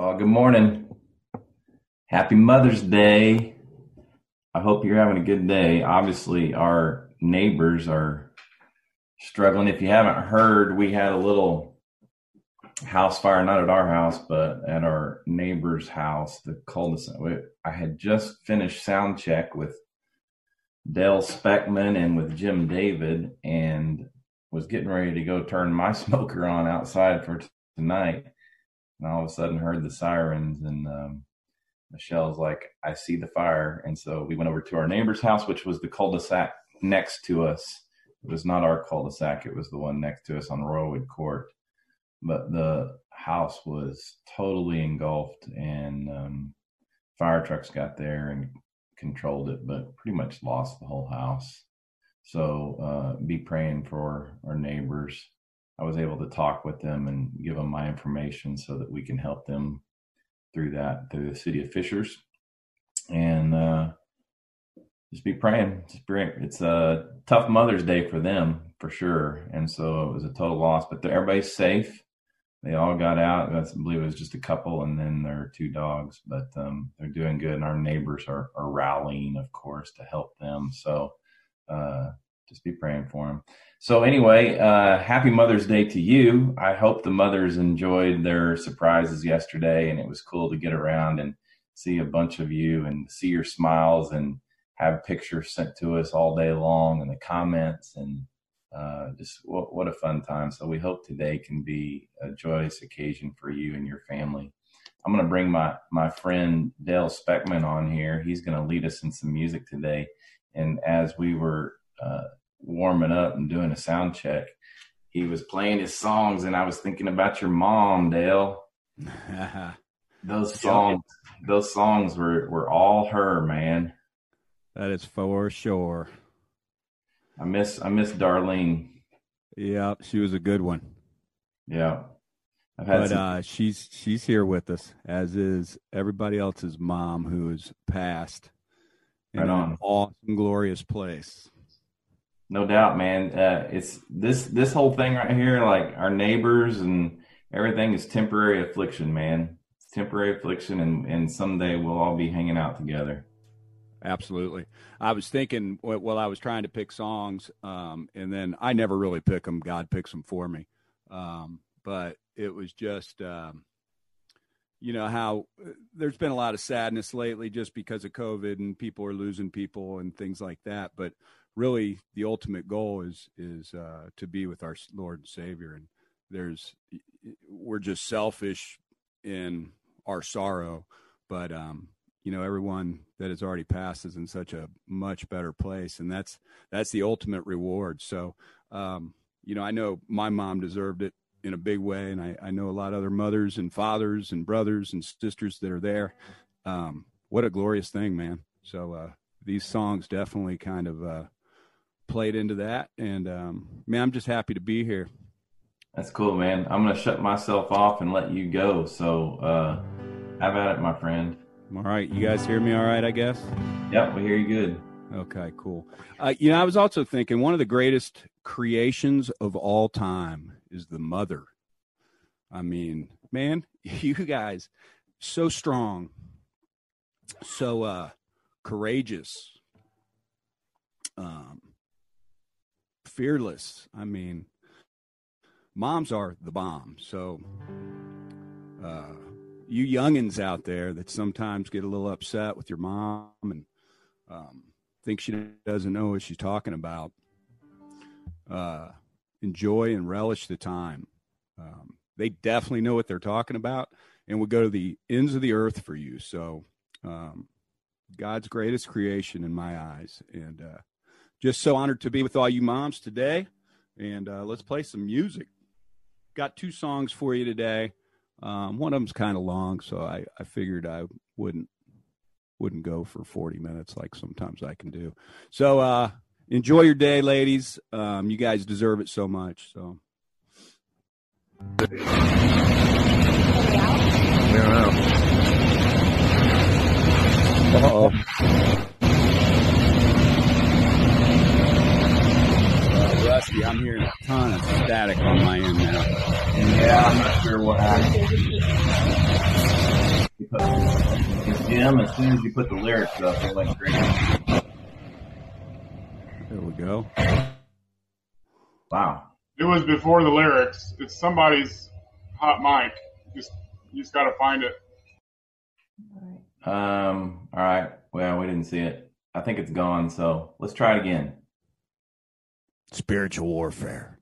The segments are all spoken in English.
Well, good morning. Happy Mother's Day. I hope you're having a good day. Obviously, our neighbors are struggling. If you haven't heard, we had a little house fire, not at our house, but at our neighbor's house, the cul-de-sac. I had just finished sound check with Dale Speckman and with Jim David and was getting ready to go turn my smoker on outside for tonight and all of a sudden heard the sirens and um, Michelle's like, I see the fire. And so we went over to our neighbor's house, which was the cul-de-sac next to us. It was not our cul-de-sac. It was the one next to us on Royalwood Court. But the house was totally engulfed and um, fire trucks got there and controlled it, but pretty much lost the whole house. So uh, be praying for our neighbors I was able to talk with them and give them my information so that we can help them through that through the city of Fishers, and uh, just be praying. It's a tough Mother's Day for them for sure, and so it was a total loss. But everybody's safe. They all got out. I believe it was just a couple, and then their two dogs. But um, they're doing good, and our neighbors are, are rallying, of course, to help them. So uh, just be praying for them. So anyway, uh, happy Mother's Day to you. I hope the mothers enjoyed their surprises yesterday, and it was cool to get around and see a bunch of you and see your smiles and have pictures sent to us all day long and the comments and uh, just what, what a fun time. So we hope today can be a joyous occasion for you and your family. I'm going to bring my my friend Dale Speckman on here. He's going to lead us in some music today. And as we were uh, warming up and doing a sound check, he was playing his songs, and I was thinking about your mom, Dale. those songs, those songs were were all her, man. That is for sure. I miss I miss Darlene. Yeah, she was a good one. Yeah. I've had but some... uh, she's she's here with us, as is everybody else's mom who is passed in right an awesome, glorious place. No doubt, man. Uh, it's this this whole thing right here, like our neighbors and everything is temporary affliction, man. It's temporary affliction, and and someday we'll all be hanging out together. Absolutely. I was thinking while I was trying to pick songs, um, and then I never really pick them. God picks them for me. Um, but it was just, um, you know, how uh, there's been a lot of sadness lately just because of COVID and people are losing people and things like that. But really the ultimate goal is is uh, to be with our Lord and Savior. And there's we're just selfish in our sorrow, but um, you know everyone that has already passed is in such a much better place, and that's that's the ultimate reward. So um, you know I know my mom deserved it in a big way, and I, I know a lot of other mothers and fathers and brothers and sisters that are there. Um, what a glorious thing, man! So uh, these songs definitely kind of uh, played into that. And um, man, I'm just happy to be here. That's cool, man. I'm gonna shut myself off and let you go. So uh, have at it, my friend. All right, you guys hear me all right? I guess. Yep, we hear you good. Okay, cool. Uh, you know, I was also thinking one of the greatest creations of all time is the mother. I mean, man, you guys so strong, so uh, courageous. Um, fearless. I mean, moms are the bomb. So, uh, you youngins out there that sometimes get a little upset with your mom and um, think she doesn't know what she's talking about, uh, enjoy and relish the time. Um, they definitely know what they're talking about and would go to the ends of the earth for you. So, um, God's greatest creation in my eyes. And uh, just so honored to be with all you moms today. And uh, let's play some music. Got two songs for you today. Um, one of them's kind of long, so I, I figured I wouldn't wouldn't go for 40 minutes like sometimes I can do. So uh, enjoy your day, ladies. Um, you guys deserve it so much. So. oh Rusty, I'm hearing a ton of static on my end now. Yeah, I'm not sure what happened. Jim, as soon as you put the lyrics up, it went crazy. There we go. Wow. It was before the lyrics. It's somebody's hot mic. Just you just got to find it. Um. All right. Well, we didn't see it. I think it's gone. So let's try it again. Spiritual warfare.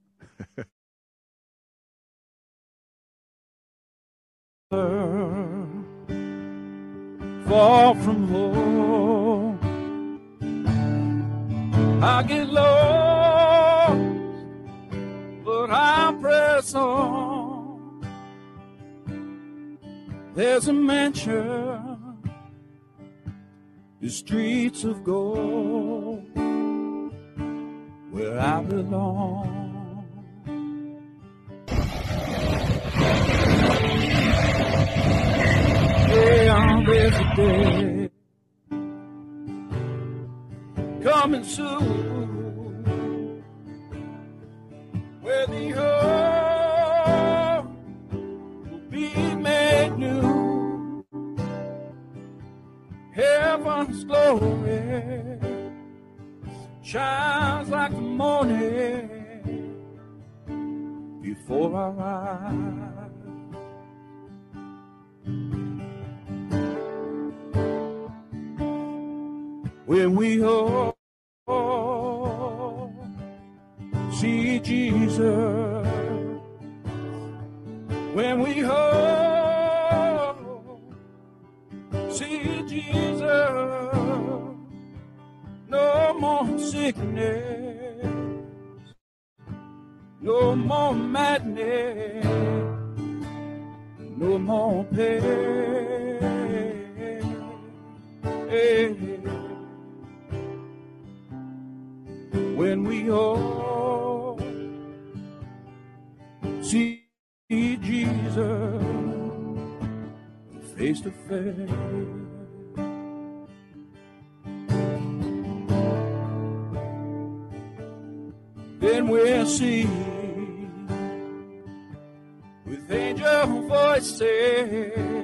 Far from home, I get lost, but I press on. There's a mansion, the streets of gold, where I belong. Yeah, there's a day coming soon where the earth will be made new. Heaven's glory shines like the morning before I rise. when we all see Jesus, when we all more sickness, no more madness, no more pain. When we all see Jesus face to face. With angel voices.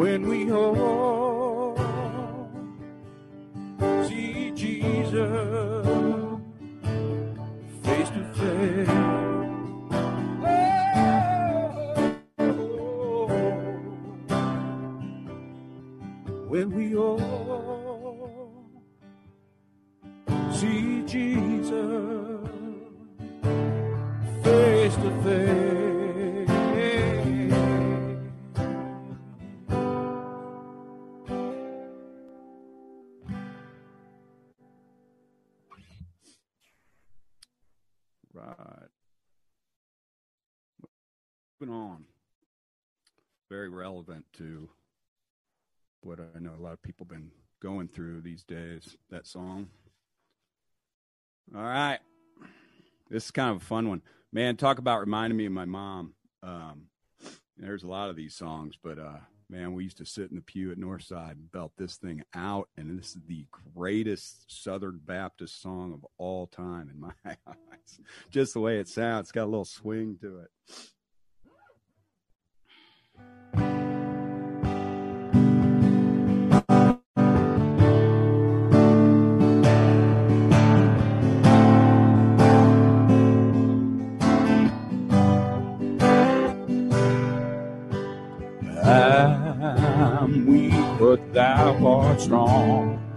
When we all on. Very relevant to what I know a lot of people been going through these days. That song. All right. This is kind of a fun one. Man, talk about reminding me of my mom. Um, there's a lot of these songs, but uh, man, we used to sit in the pew at Northside and belt this thing out, and this is the greatest Southern Baptist song of all time in my eyes. Just the way it sounds, it's got a little swing to it. Strong.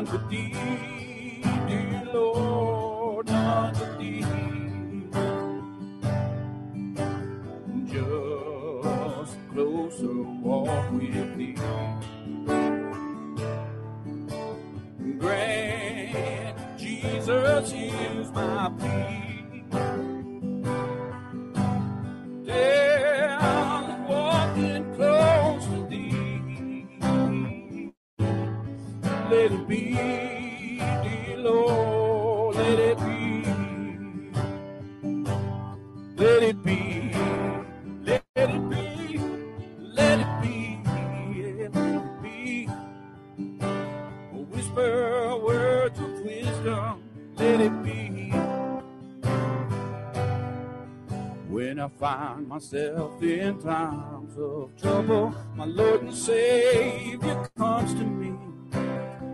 None but thee, dear Lord, none but thee. Just closer walk with thee. Grant Jesus is my plea. Myself in times of trouble, my Lord and Savior comes to me,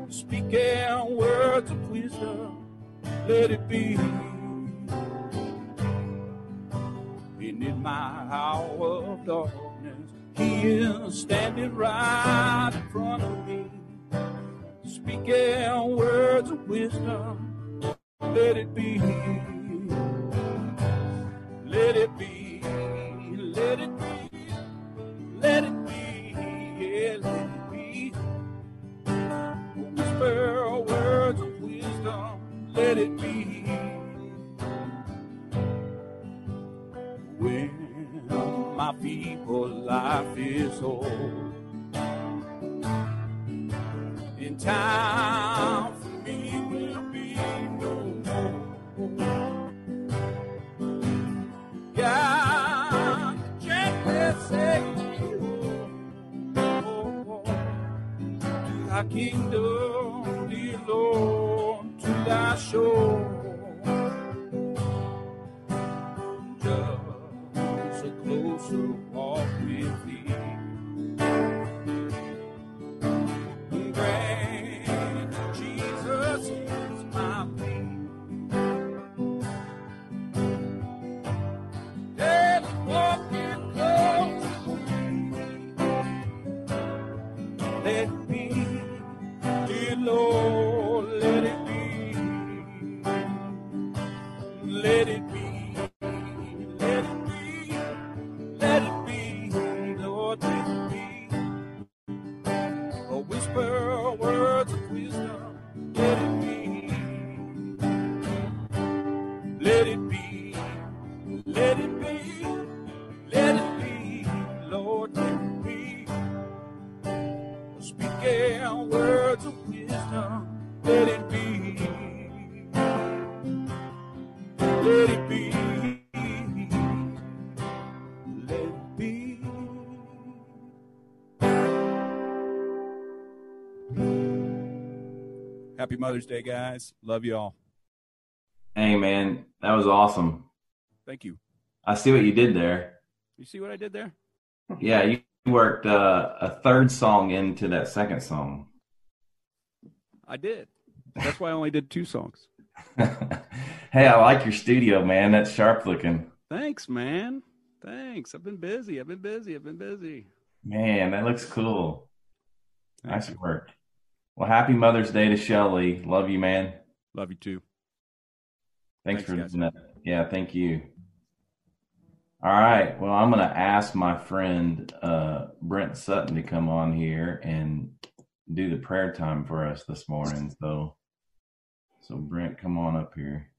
speaking words of wisdom, let it be. And in my hour of darkness, He is standing right in front of me, speaking words of wisdom, let it be. Happy Mother's Day, guys. Love you all. Hey, man, that was awesome. Thank you. I see what you did there. You see what I did there? Yeah, you worked uh, a third song into that second song. I did. That's why I only did two songs. hey, I like your studio, man. That's sharp looking. Thanks, man. Thanks. I've been busy. I've been busy. I've been busy. Man, that looks cool. nice you. work. Well, happy Mother's Day to Shelly. Love you, man. Love you too. Thanks, Thanks for that. Yeah, thank you. All right. Well, I'm going to ask my friend uh, Brent Sutton to come on here and do the prayer time for us this morning. So, so Brent, come on up here.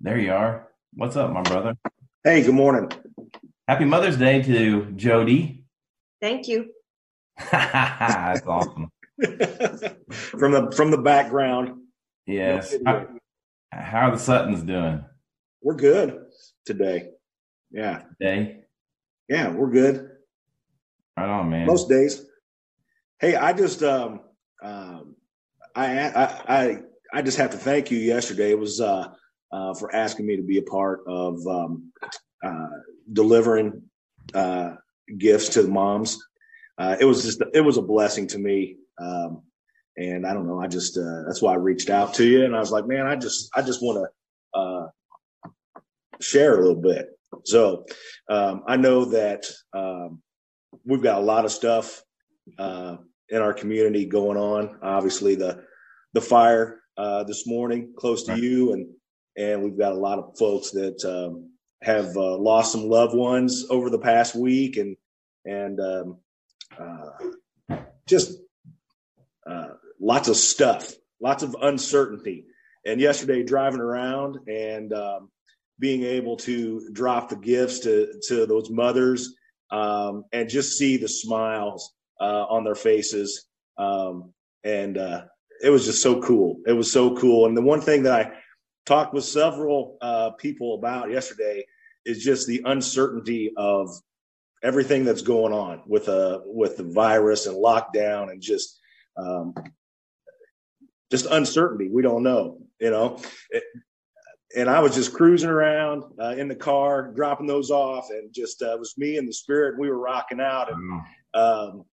There you are. What's up, my brother? Hey, good morning. Happy Mother's Day to Jody. Thank you. That's awesome. from the from the background. Yes. How, how are the Suttons doing? We're good today. Yeah. Today? Yeah, we're good. Right on, man. Most days. Hey, I just um um I I I I just have to thank you yesterday. It was uh uh for asking me to be a part of um uh delivering uh gifts to the moms. Uh it was just it was a blessing to me. Um and I don't know, I just uh that's why I reached out to you and I was like, man, I just I just want to uh share a little bit. So um, I know that um, we've got a lot of stuff uh, in our community going on. Obviously, the the fire uh, this morning close to right. you, and and we've got a lot of folks that um, have uh, lost some loved ones over the past week, and and um, uh, just uh, lots of stuff, lots of uncertainty. And yesterday, driving around and um, being able to drop the gifts to to those mothers um, and just see the smiles uh, on their faces, um, and uh, it was just so cool. It was so cool. And the one thing that I talked with several uh, people about yesterday is just the uncertainty of everything that's going on with uh, with the virus and lockdown and just um, just uncertainty. We don't know, you know. It, and I was just cruising around uh, in the car, dropping those off, and just uh, it was me and the spirit. And we were rocking out, and um,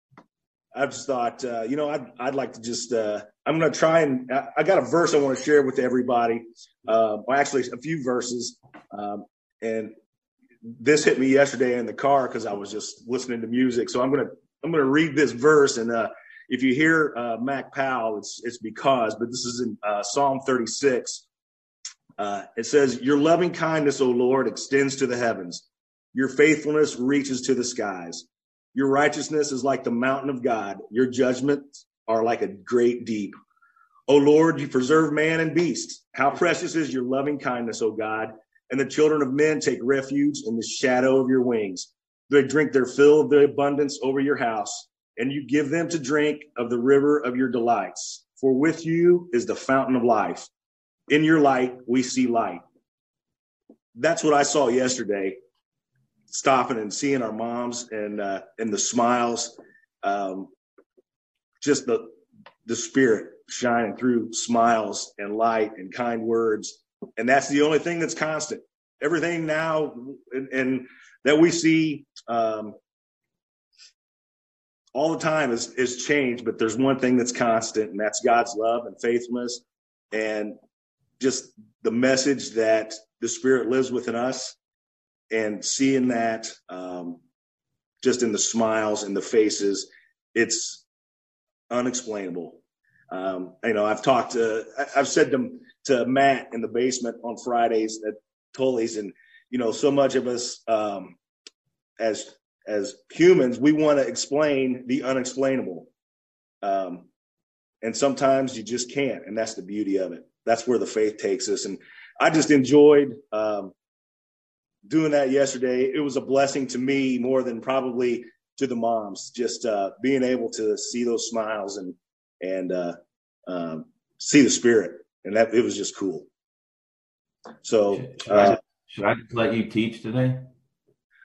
I just thought, uh, you know, I'd I'd like to just uh, I'm going to try and I, I, got a verse I want to share with everybody. Uh, well, actually, a few verses, um, and this hit me yesterday in the car because I was just listening to music. So I'm gonna I'm gonna read this verse, and uh, if you hear uh, Mac Powell, it's it's because, but this is in uh, Psalm 36 uh, it says, Your loving kindness, O Lord, extends to the heavens. Your faithfulness reaches to the skies. Your righteousness is like the mountain of God. Your judgments are like a great deep. O Lord, you preserve man and beast. How precious is your loving kindness, O God. And the children of men take refuge in the shadow of your wings. They drink their fill of the abundance over your house, and you give them to drink of the river of your delights. For with you is the fountain of life in your light, we see light. That's what I saw yesterday, stopping and seeing our moms and uh, and the smiles, um, just the the spirit shining through smiles and light and kind words, and that's the only thing that's constant. Everything now and, and that we see um, all the time is is change, but there's one thing that's constant, and that's God's love and faithfulness. And just the message that the Spirit lives within us and seeing that um, just in the smiles and the faces, it's unexplainable. Um, you know, I've talked to, I've said to, to Matt in the basement on Fridays at Tully's, and you know, so much of us um, as as humans, we want to explain the unexplainable, um, and sometimes you just can't, and that's the beauty of it that's where the faith takes us. And I just enjoyed um, doing that yesterday. It was a blessing to me more than probably to the moms, just uh, being able to see those smiles and and uh, um, see the spirit, and that it was just cool. So, should, I, uh, should I let you teach today?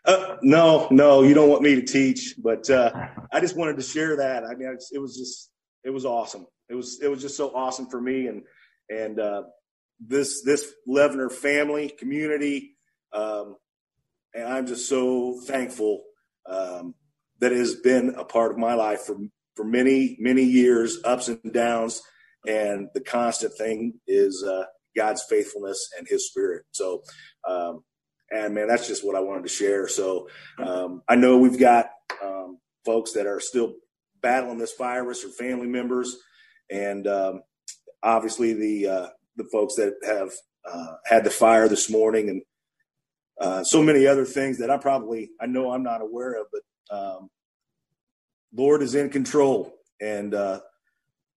Uh, no, no, you don't want me to teach, but uh, I just wanted to share that. I mean, it was just, it was awesome. It was, it was just so awesome for me, and and uh, this this Levener family community. Um, and I'm just so thankful um, that has been a part of my life for for many many years, ups and downs, and the constant thing is uh, God's faithfulness and His Spirit. So, um, and man, that's just what I wanted to share. So, um, I know we've got um, folks that are still battling this virus or family members, and um, obviously the uh, the folks that have uh, had the fire this morning, and uh, so many other things that I probably I know I'm not aware of, but um, Lord is in control, and uh,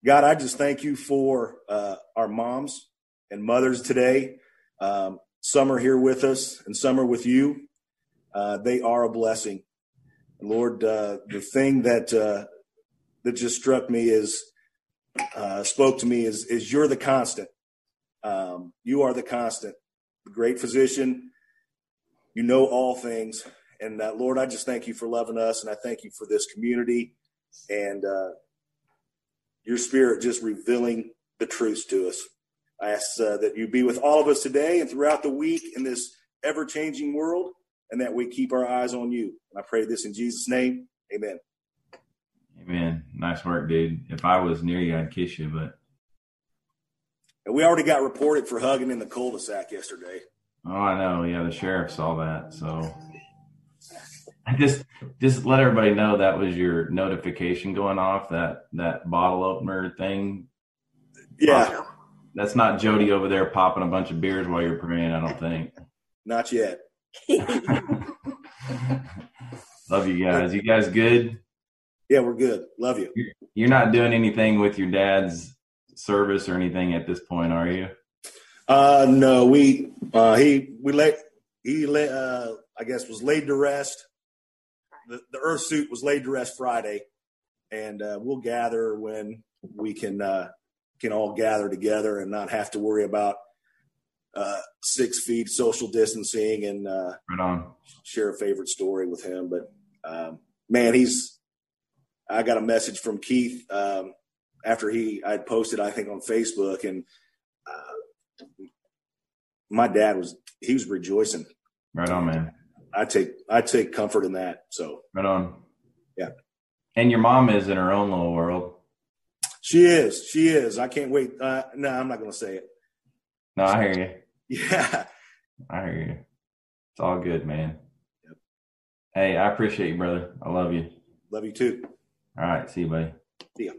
God, I just thank you for uh, our moms and mothers today. Um, some are here with us, and some are with you. Uh, they are a blessing. Lord, uh, the thing that uh, that just struck me is uh, spoke to me is is you're the constant. Um, you are the constant, the great physician. You know all things, and uh, Lord, I just thank you for loving us, and I thank you for this community, and uh, your Spirit just revealing the truths to us. I ask uh, that you be with all of us today and throughout the week in this ever changing world and that we keep our eyes on you. And I pray this in Jesus' name. Amen. Amen. Nice work, dude. If I was near you, I'd kiss you, but. And we already got reported for hugging in the cul-de-sac yesterday. Oh, I know. Yeah, the sheriff saw that. So I just just let everybody know that was your notification going off that that bottle opener thing. Yeah. That's not Jody over there popping a bunch of beers while you're praying, I don't think. Not yet. Love you guys. You guys good? Yeah, we're good. Love you. You're not doing anything with your dad's service or anything at this point, are you? Uh, no, we uh, he we let he let uh, I guess was laid to rest. The, the earth suit was laid to rest Friday, and uh, we'll gather when we can uh, can all gather together and not have to worry about uh, six feet social distancing and uh, right on. share a favorite story with him. But um, man, he's. I got a message from Keith um, after he I posted I think on Facebook and uh, my dad was he was rejoicing. Right on, man. I take I take comfort in that. So right on. Yeah. And your mom is in her own little world. She is. She is. I can't wait. Uh, no, I'm not going to say it. No, I hear you. Yeah. I hear you. It's all good, man. Yep. Hey, I appreciate you, brother. I love you. Love you too. All right. See you, buddy. See ya.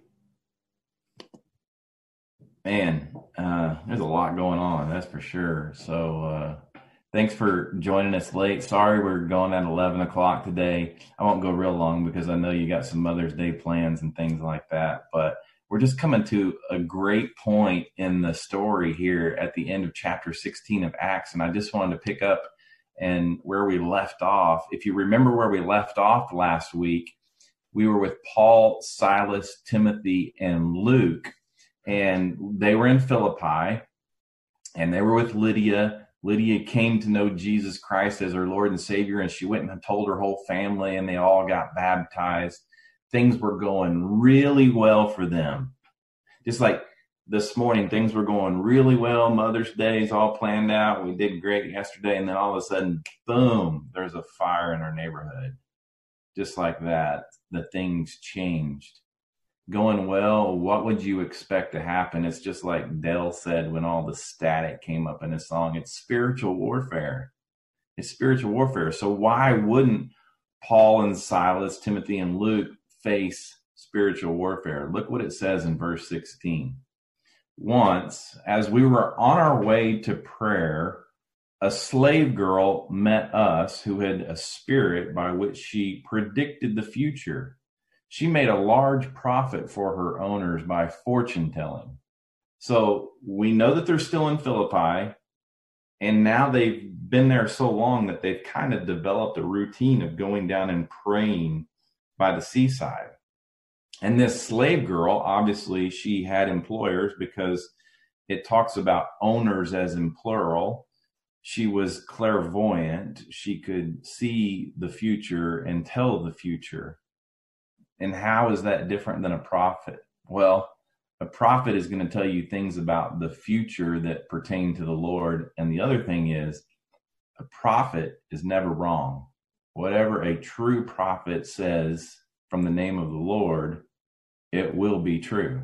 Man, uh, there's a lot going on, that's for sure. So, uh, thanks for joining us late. Sorry we're going at 11 o'clock today. I won't go real long because I know you got some Mother's Day plans and things like that. But we're just coming to a great point in the story here at the end of chapter 16 of Acts. And I just wanted to pick up and where we left off. If you remember where we left off last week, we were with Paul, Silas, Timothy, and Luke. And they were in Philippi and they were with Lydia. Lydia came to know Jesus Christ as her Lord and Savior, and she went and told her whole family, and they all got baptized things were going really well for them. Just like this morning, things were going really well. Mother's Day is all planned out. We did great yesterday. And then all of a sudden, boom, there's a fire in our neighborhood. Just like that, the things changed. Going well, what would you expect to happen? It's just like Dell said when all the static came up in his song. It's spiritual warfare. It's spiritual warfare. So why wouldn't Paul and Silas, Timothy and Luke face spiritual warfare. Look what it says in verse 16. Once, as we were on our way to prayer, a slave girl met us who had a spirit by which she predicted the future. She made a large profit for her owners by fortune telling. So we know that they're still in Philippi, and now they've been there so long that they've kind of developed a routine of going down and praying by the seaside. And this slave girl, obviously, she had employers because it talks about owners as in plural. She was clairvoyant. She could see the future and tell the future. And how is that different than a prophet? Well, a prophet is going to tell you things about the future that pertain to the Lord. And the other thing is, a prophet is never wrong whatever a true prophet says from the name of the Lord, it will be true.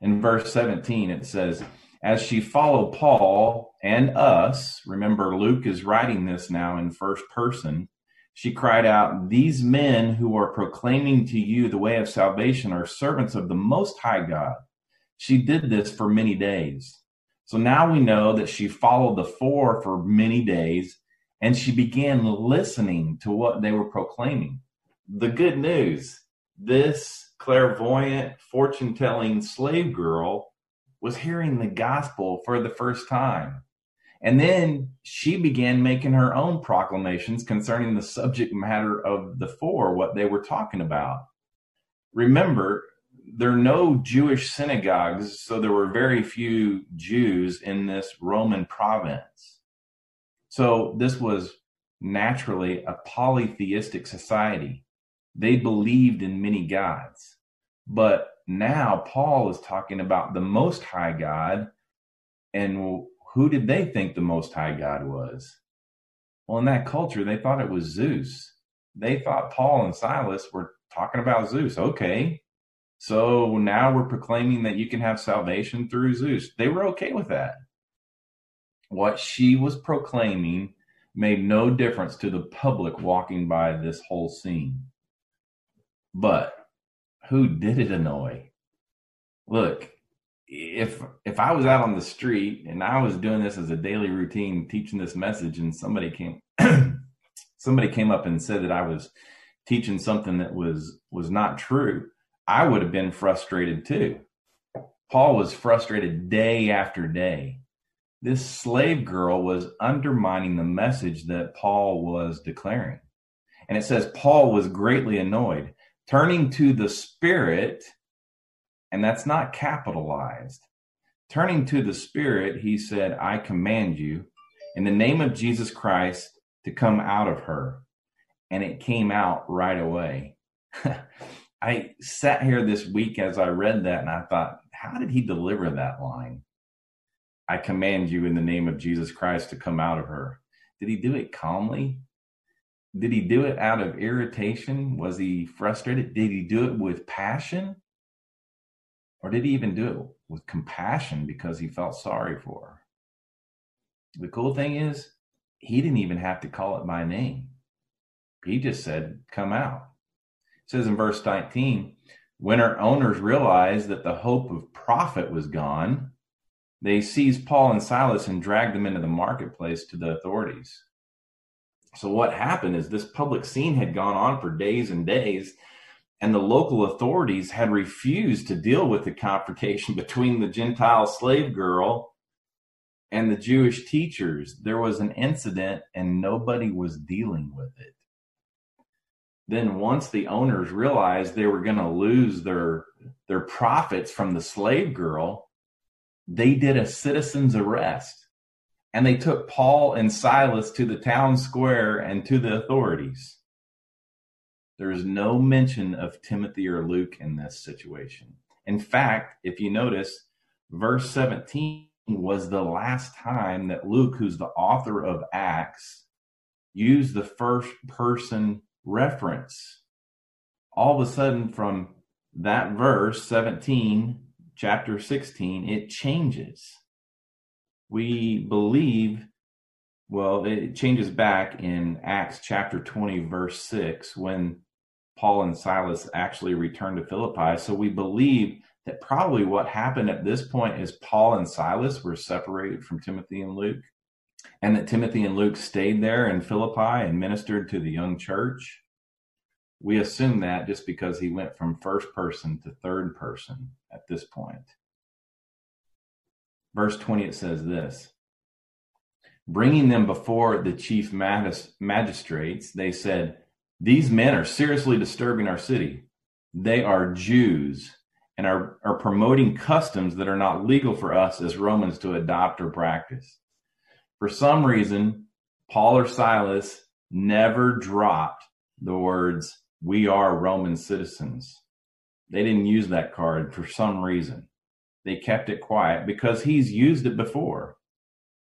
In verse 17, it says, As she followed Paul and us, remember Luke is writing this now in first person, She cried out, These men who are proclaiming to you the way of salvation are servants of the Most High God. She did this for many days. So now we know that she followed the four for many days and she began listening to what they were proclaiming. The good news this clairvoyant, fortune telling slave girl was hearing the gospel for the first time. And then she began making her own proclamations concerning the subject matter of the four, what they were talking about. Remember, there are no Jewish synagogues, so there were very few Jews in this Roman province. So this was naturally a polytheistic society. They believed in many gods. But now Paul is talking about the Most High God and who did they think the Most High God was? Well, in that culture, they thought it was Zeus. They thought Paul and Silas were talking about Zeus. Okay. So now we're proclaiming that you can have salvation through Zeus. They were okay with that. What she was proclaiming made no difference to the public walking by this whole scene. But who did it annoy? Look, if if I was out on the street and I was doing this as a daily routine, teaching this message, and somebody came somebody came up and said that I was teaching something that was was not true, I would have been frustrated too. Paul was frustrated day after day. This slave girl was undermining the message that Paul was declaring. And it says Paul was greatly annoyed. Turning to the Spirit, and that's not capitalized. Turning to the Spirit, he said, I command you in the name of Jesus Christ to come out of her. And it came out right away. I sat here this week as I read that and I thought, how did he deliver that line? I command you in the name of Jesus Christ to come out of her. Did he do it calmly? Did he do it out of irritation? Was he frustrated? Did he do it with passion? Or did he even do it with compassion because he felt sorry for her? The cool thing is, he didn't even have to call it by name. He just said, Come out. It says in verse 19, when her owners realized that the hope of profit was gone, they seized Paul and Silas and dragged them into the marketplace to the authorities. So, what happened is this public scene had gone on for days and days and the local authorities had refused to deal with the confrontation between the Gentile slave girl and the Jewish teachers. There was an incident and nobody was dealing with it. Then once the owners realized they were going to lose their their profits from the slave girl, they did a citizen's arrest and they took Paul and Silas to the town square and to the authorities. There is no mention of Timothy or Luke in this situation. In fact, if you notice, verse 17 was the last time that Luke, who's the author of Acts, used the first person reference. All of a sudden, from that verse 17, chapter 16, it changes. We believe well, it changes back in Acts chapter 20, verse 6, when Paul and Silas actually returned to Philippi. So we believe that probably what happened at this point is Paul and Silas were separated from Timothy and Luke, and that Timothy and Luke stayed there in Philippi and ministered to the young church. We assume that just because he went from first person to third person at this point. Verse 20, it says this Bringing them before the chief magistrates, they said, these men are seriously disturbing our city. They are Jews and are, are promoting customs that are not legal for us as Romans to adopt or practice. For some reason, Paul or Silas never dropped the words, We are Roman citizens. They didn't use that card for some reason. They kept it quiet because he's used it before.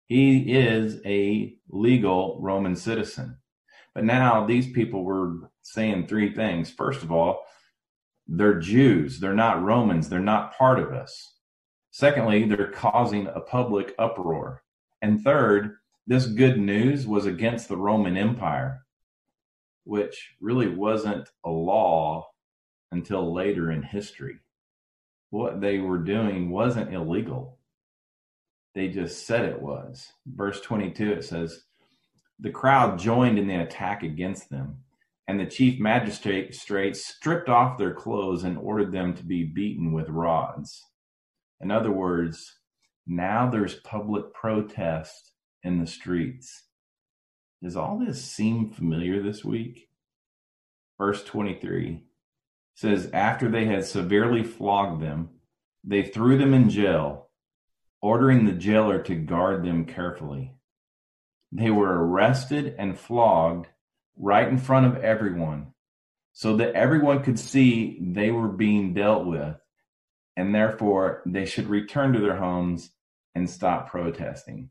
He is a legal Roman citizen. But now these people were saying three things. First of all, they're Jews, they're not Romans, they're not part of us. Secondly, they're causing a public uproar. And third, this good news was against the Roman Empire. Which really wasn't a law until later in history. What they were doing wasn't illegal. They just said it was. Verse 22, it says, The crowd joined in the attack against them, and the chief magistrates stripped off their clothes and ordered them to be beaten with rods. In other words, now there's public protest in the streets. Does all this seem familiar this week? Verse 23 says, After they had severely flogged them, they threw them in jail, ordering the jailer to guard them carefully. They were arrested and flogged right in front of everyone, so that everyone could see they were being dealt with, and therefore they should return to their homes and stop protesting.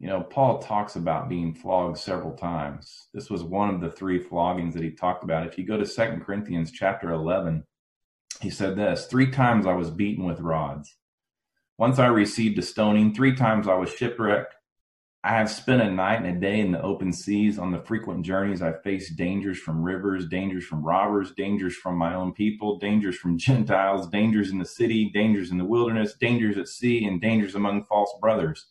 You know, Paul talks about being flogged several times. This was one of the three floggings that he talked about. If you go to Second Corinthians chapter 11, he said this Three times I was beaten with rods. Once I received a stoning. Three times I was shipwrecked. I have spent a night and a day in the open seas. On the frequent journeys, I faced dangers from rivers, dangers from robbers, dangers from my own people, dangers from Gentiles, dangers in the city, dangers in the wilderness, dangers at sea, and dangers among false brothers.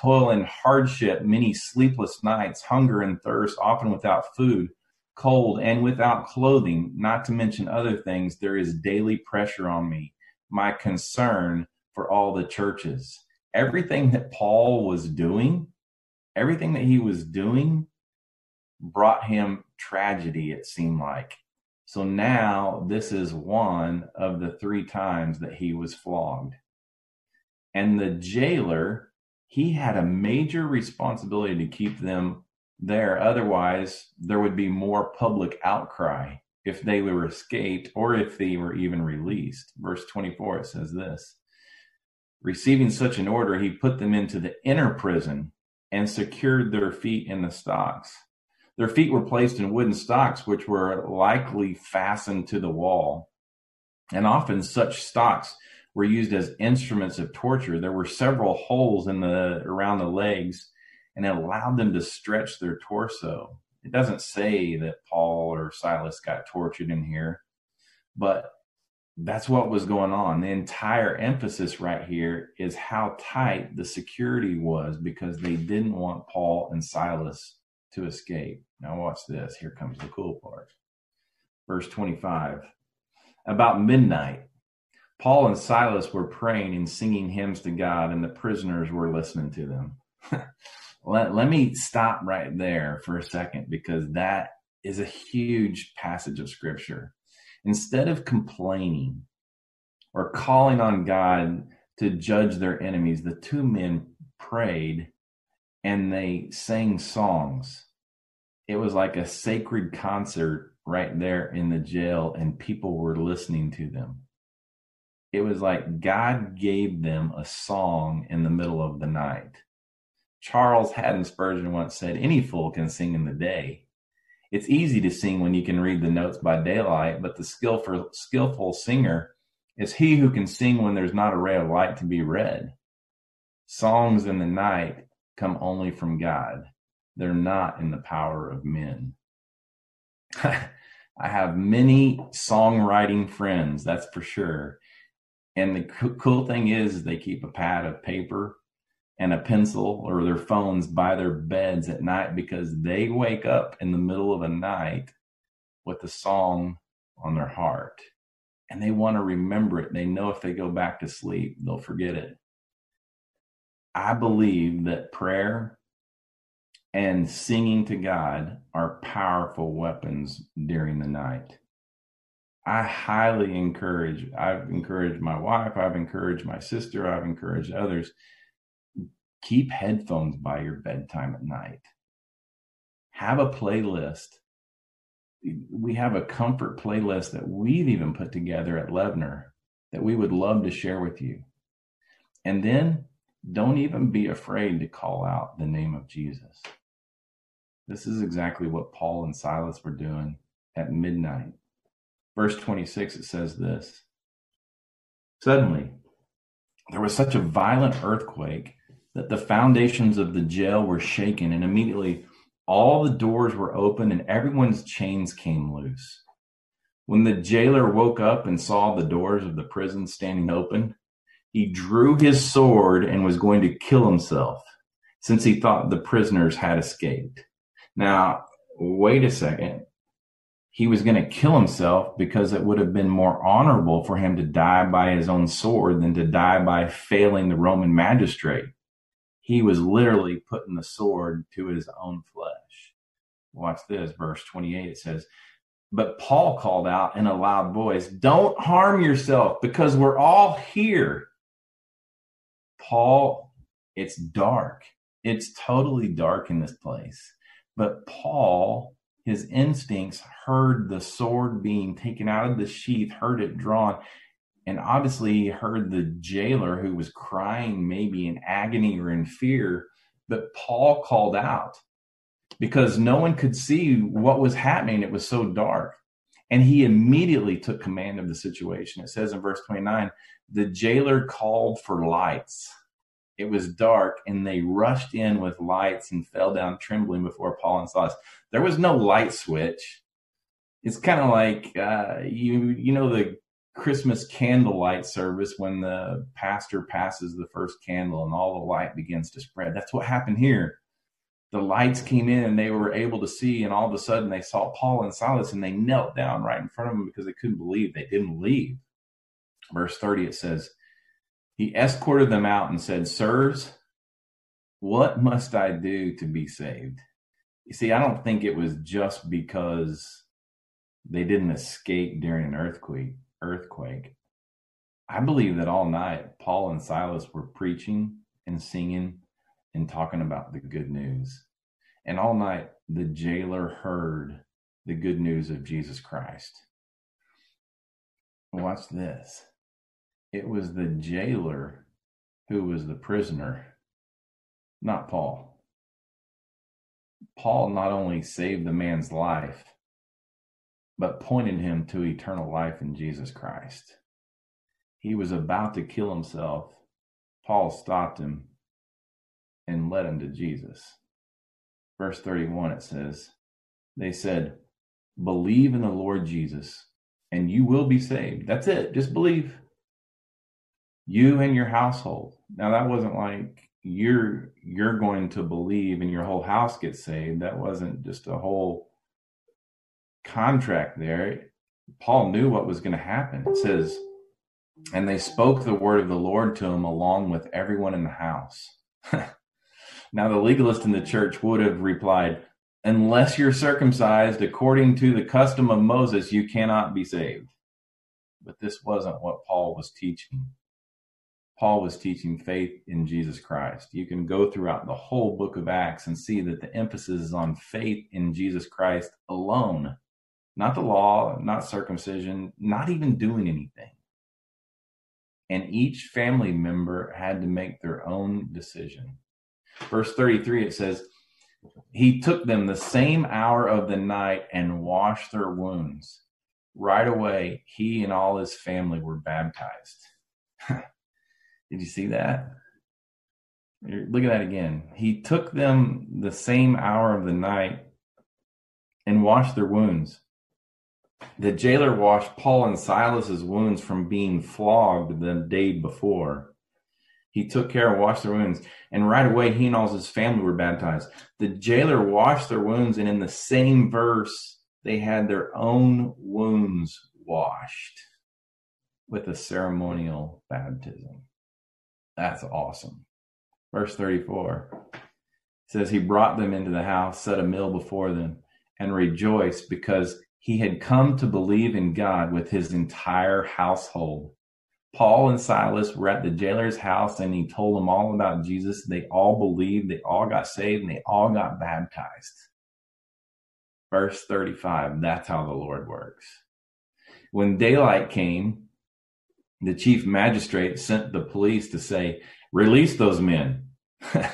Toil and hardship, many sleepless nights, hunger and thirst, often without food, cold and without clothing, not to mention other things. There is daily pressure on me. My concern for all the churches. Everything that Paul was doing everything that he was doing brought him tragedy, it seemed like. So now this is one of the three times that he was flogged. And the jailer, he had a major responsibility to keep them there. Otherwise, there would be more public outcry if they were escaped or if they were even released. Verse 24, it says this Receiving such an order, he put them into the inner prison and secured their feet in the stocks. Their feet were placed in wooden stocks, which were likely fastened to the wall. And often such stocks were used as instruments of torture. There were several holes in the around the legs, and it allowed them to stretch their torso. It doesn't say that Paul or Silas got tortured in here, but that's what was going on. The entire emphasis right here is how tight the security was because they didn't want Paul and Silas to escape. Now, watch this. Here comes the cool part. Verse 25. About midnight, Paul and Silas were praying and singing hymns to God, and the prisoners were listening to them. let, let me stop right there for a second because that is a huge passage of scripture instead of complaining or calling on God to judge their enemies, the two men prayed and they sang songs. It was like a sacred concert right there in the jail, and people were listening to them. It was like God gave them a song in the middle of the night. Charles Haddon Spurgeon once said, Any fool can sing in the day, it's easy to sing when you can read the notes by daylight, but the skillful, skillful singer is he who can sing when there's not a ray of light to be read. Songs in the night come only from God. They're not in the power of men. I have many songwriting friends, that's for sure. And the cool thing is, they keep a pad of paper and a pencil or their phones by their beds at night because they wake up in the middle of the night with a song on their heart and they want to remember it. They know if they go back to sleep, they'll forget it. I believe that prayer and singing to God are powerful weapons during the night. I highly encourage, I've encouraged my wife, I've encouraged my sister, I've encouraged others keep headphones by your bedtime at night. Have a playlist. We have a comfort playlist that we've even put together at Leavener that we would love to share with you. And then don't even be afraid to call out the name of Jesus. This is exactly what Paul and Silas were doing at midnight. Verse 26, it says this Suddenly, there was such a violent earthquake that the foundations of the jail were shaken, and immediately all the doors were open and everyone's chains came loose. When the jailer woke up and saw the doors of the prison standing open, he drew his sword and was going to kill himself since he thought the prisoners had escaped. Now, wait a second. He was going to kill himself because it would have been more honorable for him to die by his own sword than to die by failing the Roman magistrate. He was literally putting the sword to his own flesh. Watch this, verse 28. It says, But Paul called out in a loud voice, Don't harm yourself because we're all here. Paul, it's dark. It's totally dark in this place. But Paul, his instincts heard the sword being taken out of the sheath, heard it drawn, and obviously he heard the jailer who was crying, maybe in agony or in fear. But Paul called out because no one could see what was happening. It was so dark. And he immediately took command of the situation. It says in verse 29 the jailer called for lights it was dark, and they rushed in with lights and fell down trembling before Paul and Silas. There was no light switch. It's kind of like uh, you you know the Christmas candlelight service when the pastor passes the first candle and all the light begins to spread. That's what happened here. The lights came in and they were able to see, and all of a sudden they saw Paul and Silas and they knelt down right in front of them because they couldn't believe they didn't leave. Verse 30 it says, he escorted them out and said, Sirs, what must I do to be saved? You see, I don't think it was just because they didn't escape during an earthquake. Earthquake. I believe that all night Paul and Silas were preaching and singing and talking about the good news. And all night the jailer heard the good news of Jesus Christ. Watch this. It was the jailer who was the prisoner, not Paul. Paul not only saved the man's life, but pointed him to eternal life in Jesus Christ. He was about to kill himself. Paul stopped him and led him to Jesus. Verse 31, it says, They said, Believe in the Lord Jesus, and you will be saved. That's it. Just believe you and your household. Now that wasn't like you're you're going to believe and your whole house gets saved. That wasn't just a whole contract there. Paul knew what was going to happen. It says, and they spoke the word of the Lord to him along with everyone in the house. now the legalist in the church would have replied, unless you're circumcised according to the custom of Moses, you cannot be saved. But this wasn't what Paul was teaching. Paul was teaching faith in Jesus Christ. You can go throughout the whole book of Acts and see that the emphasis is on faith in Jesus Christ alone, not the law, not circumcision, not even doing anything. And each family member had to make their own decision. Verse 33, it says, He took them the same hour of the night and washed their wounds. Right away, he and all his family were baptized. Did you see that? Look at that again. He took them the same hour of the night and washed their wounds. The jailer washed Paul and Silas's wounds from being flogged the day before. He took care of washed their wounds, and right away he and all his family were baptized. The jailer washed their wounds, and in the same verse, they had their own wounds washed with a ceremonial baptism. That's awesome. Verse 34 says, He brought them into the house, set a meal before them, and rejoiced because he had come to believe in God with his entire household. Paul and Silas were at the jailer's house and he told them all about Jesus. They all believed, they all got saved, and they all got baptized. Verse 35 that's how the Lord works. When daylight came, the chief magistrate sent the police to say, release those men.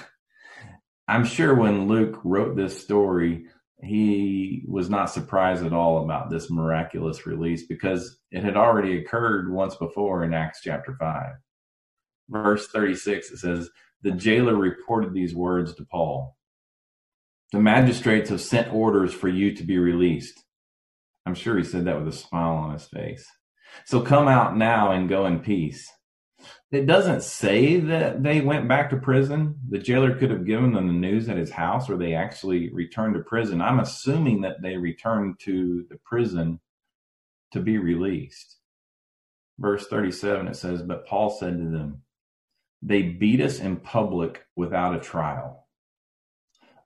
I'm sure when Luke wrote this story, he was not surprised at all about this miraculous release because it had already occurred once before in Acts chapter 5. Verse 36, it says, The jailer reported these words to Paul. The magistrates have sent orders for you to be released. I'm sure he said that with a smile on his face. So come out now and go in peace. It doesn't say that they went back to prison. The jailer could have given them the news at his house or they actually returned to prison. I'm assuming that they returned to the prison to be released. Verse 37, it says, But Paul said to them, They beat us in public without a trial.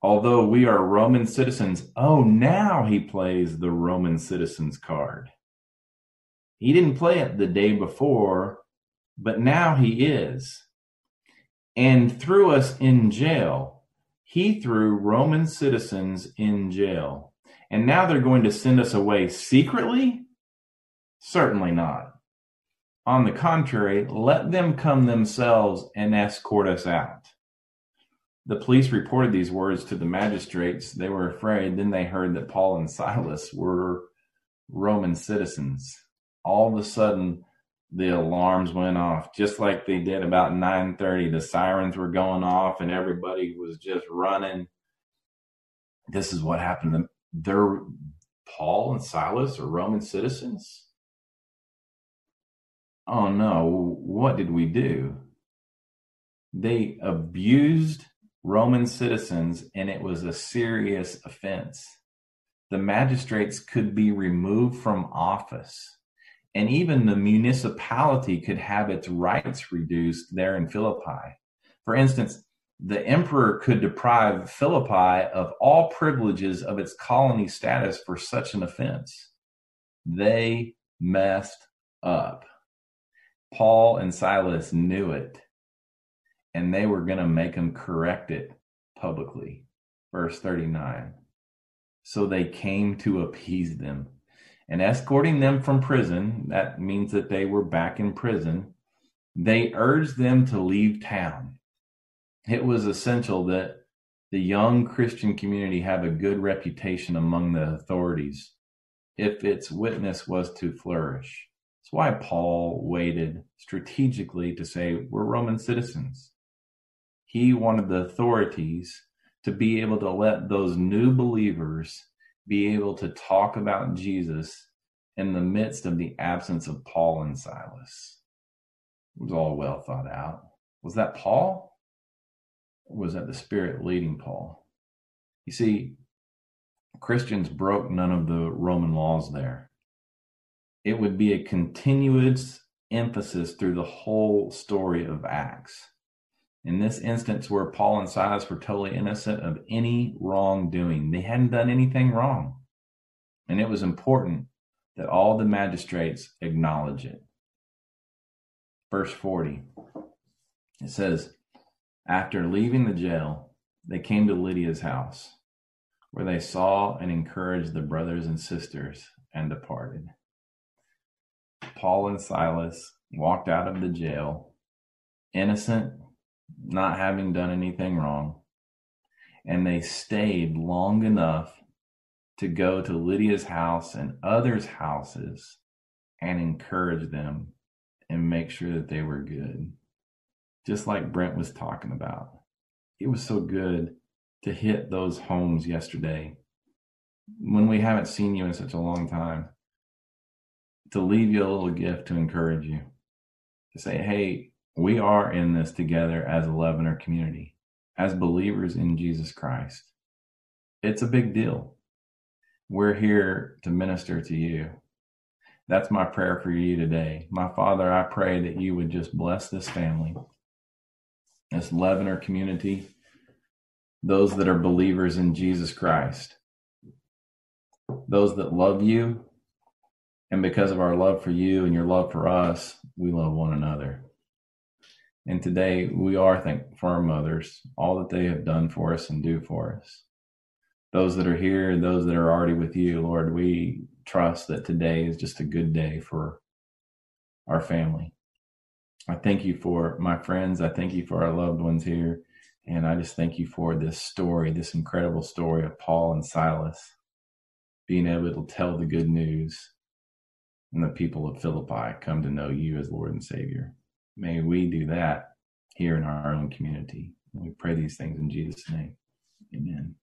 Although we are Roman citizens, oh, now he plays the Roman citizens card. He didn't play it the day before, but now he is. And threw us in jail. He threw Roman citizens in jail. And now they're going to send us away secretly? Certainly not. On the contrary, let them come themselves and escort us out. The police reported these words to the magistrates. They were afraid. Then they heard that Paul and Silas were Roman citizens. All of a sudden, the alarms went off, just like they did about 9:30. The sirens were going off, and everybody was just running. This is what happened. They're Paul and Silas are Roman citizens. Oh no! What did we do? They abused Roman citizens, and it was a serious offense. The magistrates could be removed from office, and even the municipality could have its rights reduced there in Philippi. For instance, the emperor could deprive Philippi of all privileges of its colony status for such an offense. They messed up. Paul and Silas knew it and they were going to make them correct it publicly. Verse 39. So they came to appease them. And escorting them from prison, that means that they were back in prison, they urged them to leave town. It was essential that the young Christian community have a good reputation among the authorities if its witness was to flourish. That's why Paul waited strategically to say, We're Roman citizens he wanted the authorities to be able to let those new believers be able to talk about Jesus in the midst of the absence of Paul and Silas. It was all well thought out. Was that Paul? Was that the Spirit leading Paul? You see, Christians broke none of the Roman laws there. It would be a continuous emphasis through the whole story of Acts. In this instance, where Paul and Silas were totally innocent of any wrongdoing, they hadn't done anything wrong. And it was important that all the magistrates acknowledge it. Verse 40, it says, After leaving the jail, they came to Lydia's house, where they saw and encouraged the brothers and sisters and departed. Paul and Silas walked out of the jail, innocent not having done anything wrong. And they stayed long enough to go to Lydia's house and others' houses and encourage them and make sure that they were good. Just like Brent was talking about. It was so good to hit those homes yesterday when we haven't seen you in such a long time. To leave you a little gift to encourage you. To say, hey, we are in this together as a Leavener community, as believers in Jesus Christ. It's a big deal. We're here to minister to you. That's my prayer for you today. My Father, I pray that you would just bless this family, this Leavener community, those that are believers in Jesus Christ, those that love you. And because of our love for you and your love for us, we love one another. And today we are thankful for our mothers, all that they have done for us and do for us. Those that are here and those that are already with you, Lord, we trust that today is just a good day for our family. I thank you for my friends. I thank you for our loved ones here. And I just thank you for this story, this incredible story of Paul and Silas being able to tell the good news and the people of Philippi come to know you as Lord and Savior. May we do that here in our own community. We pray these things in Jesus' name. Amen.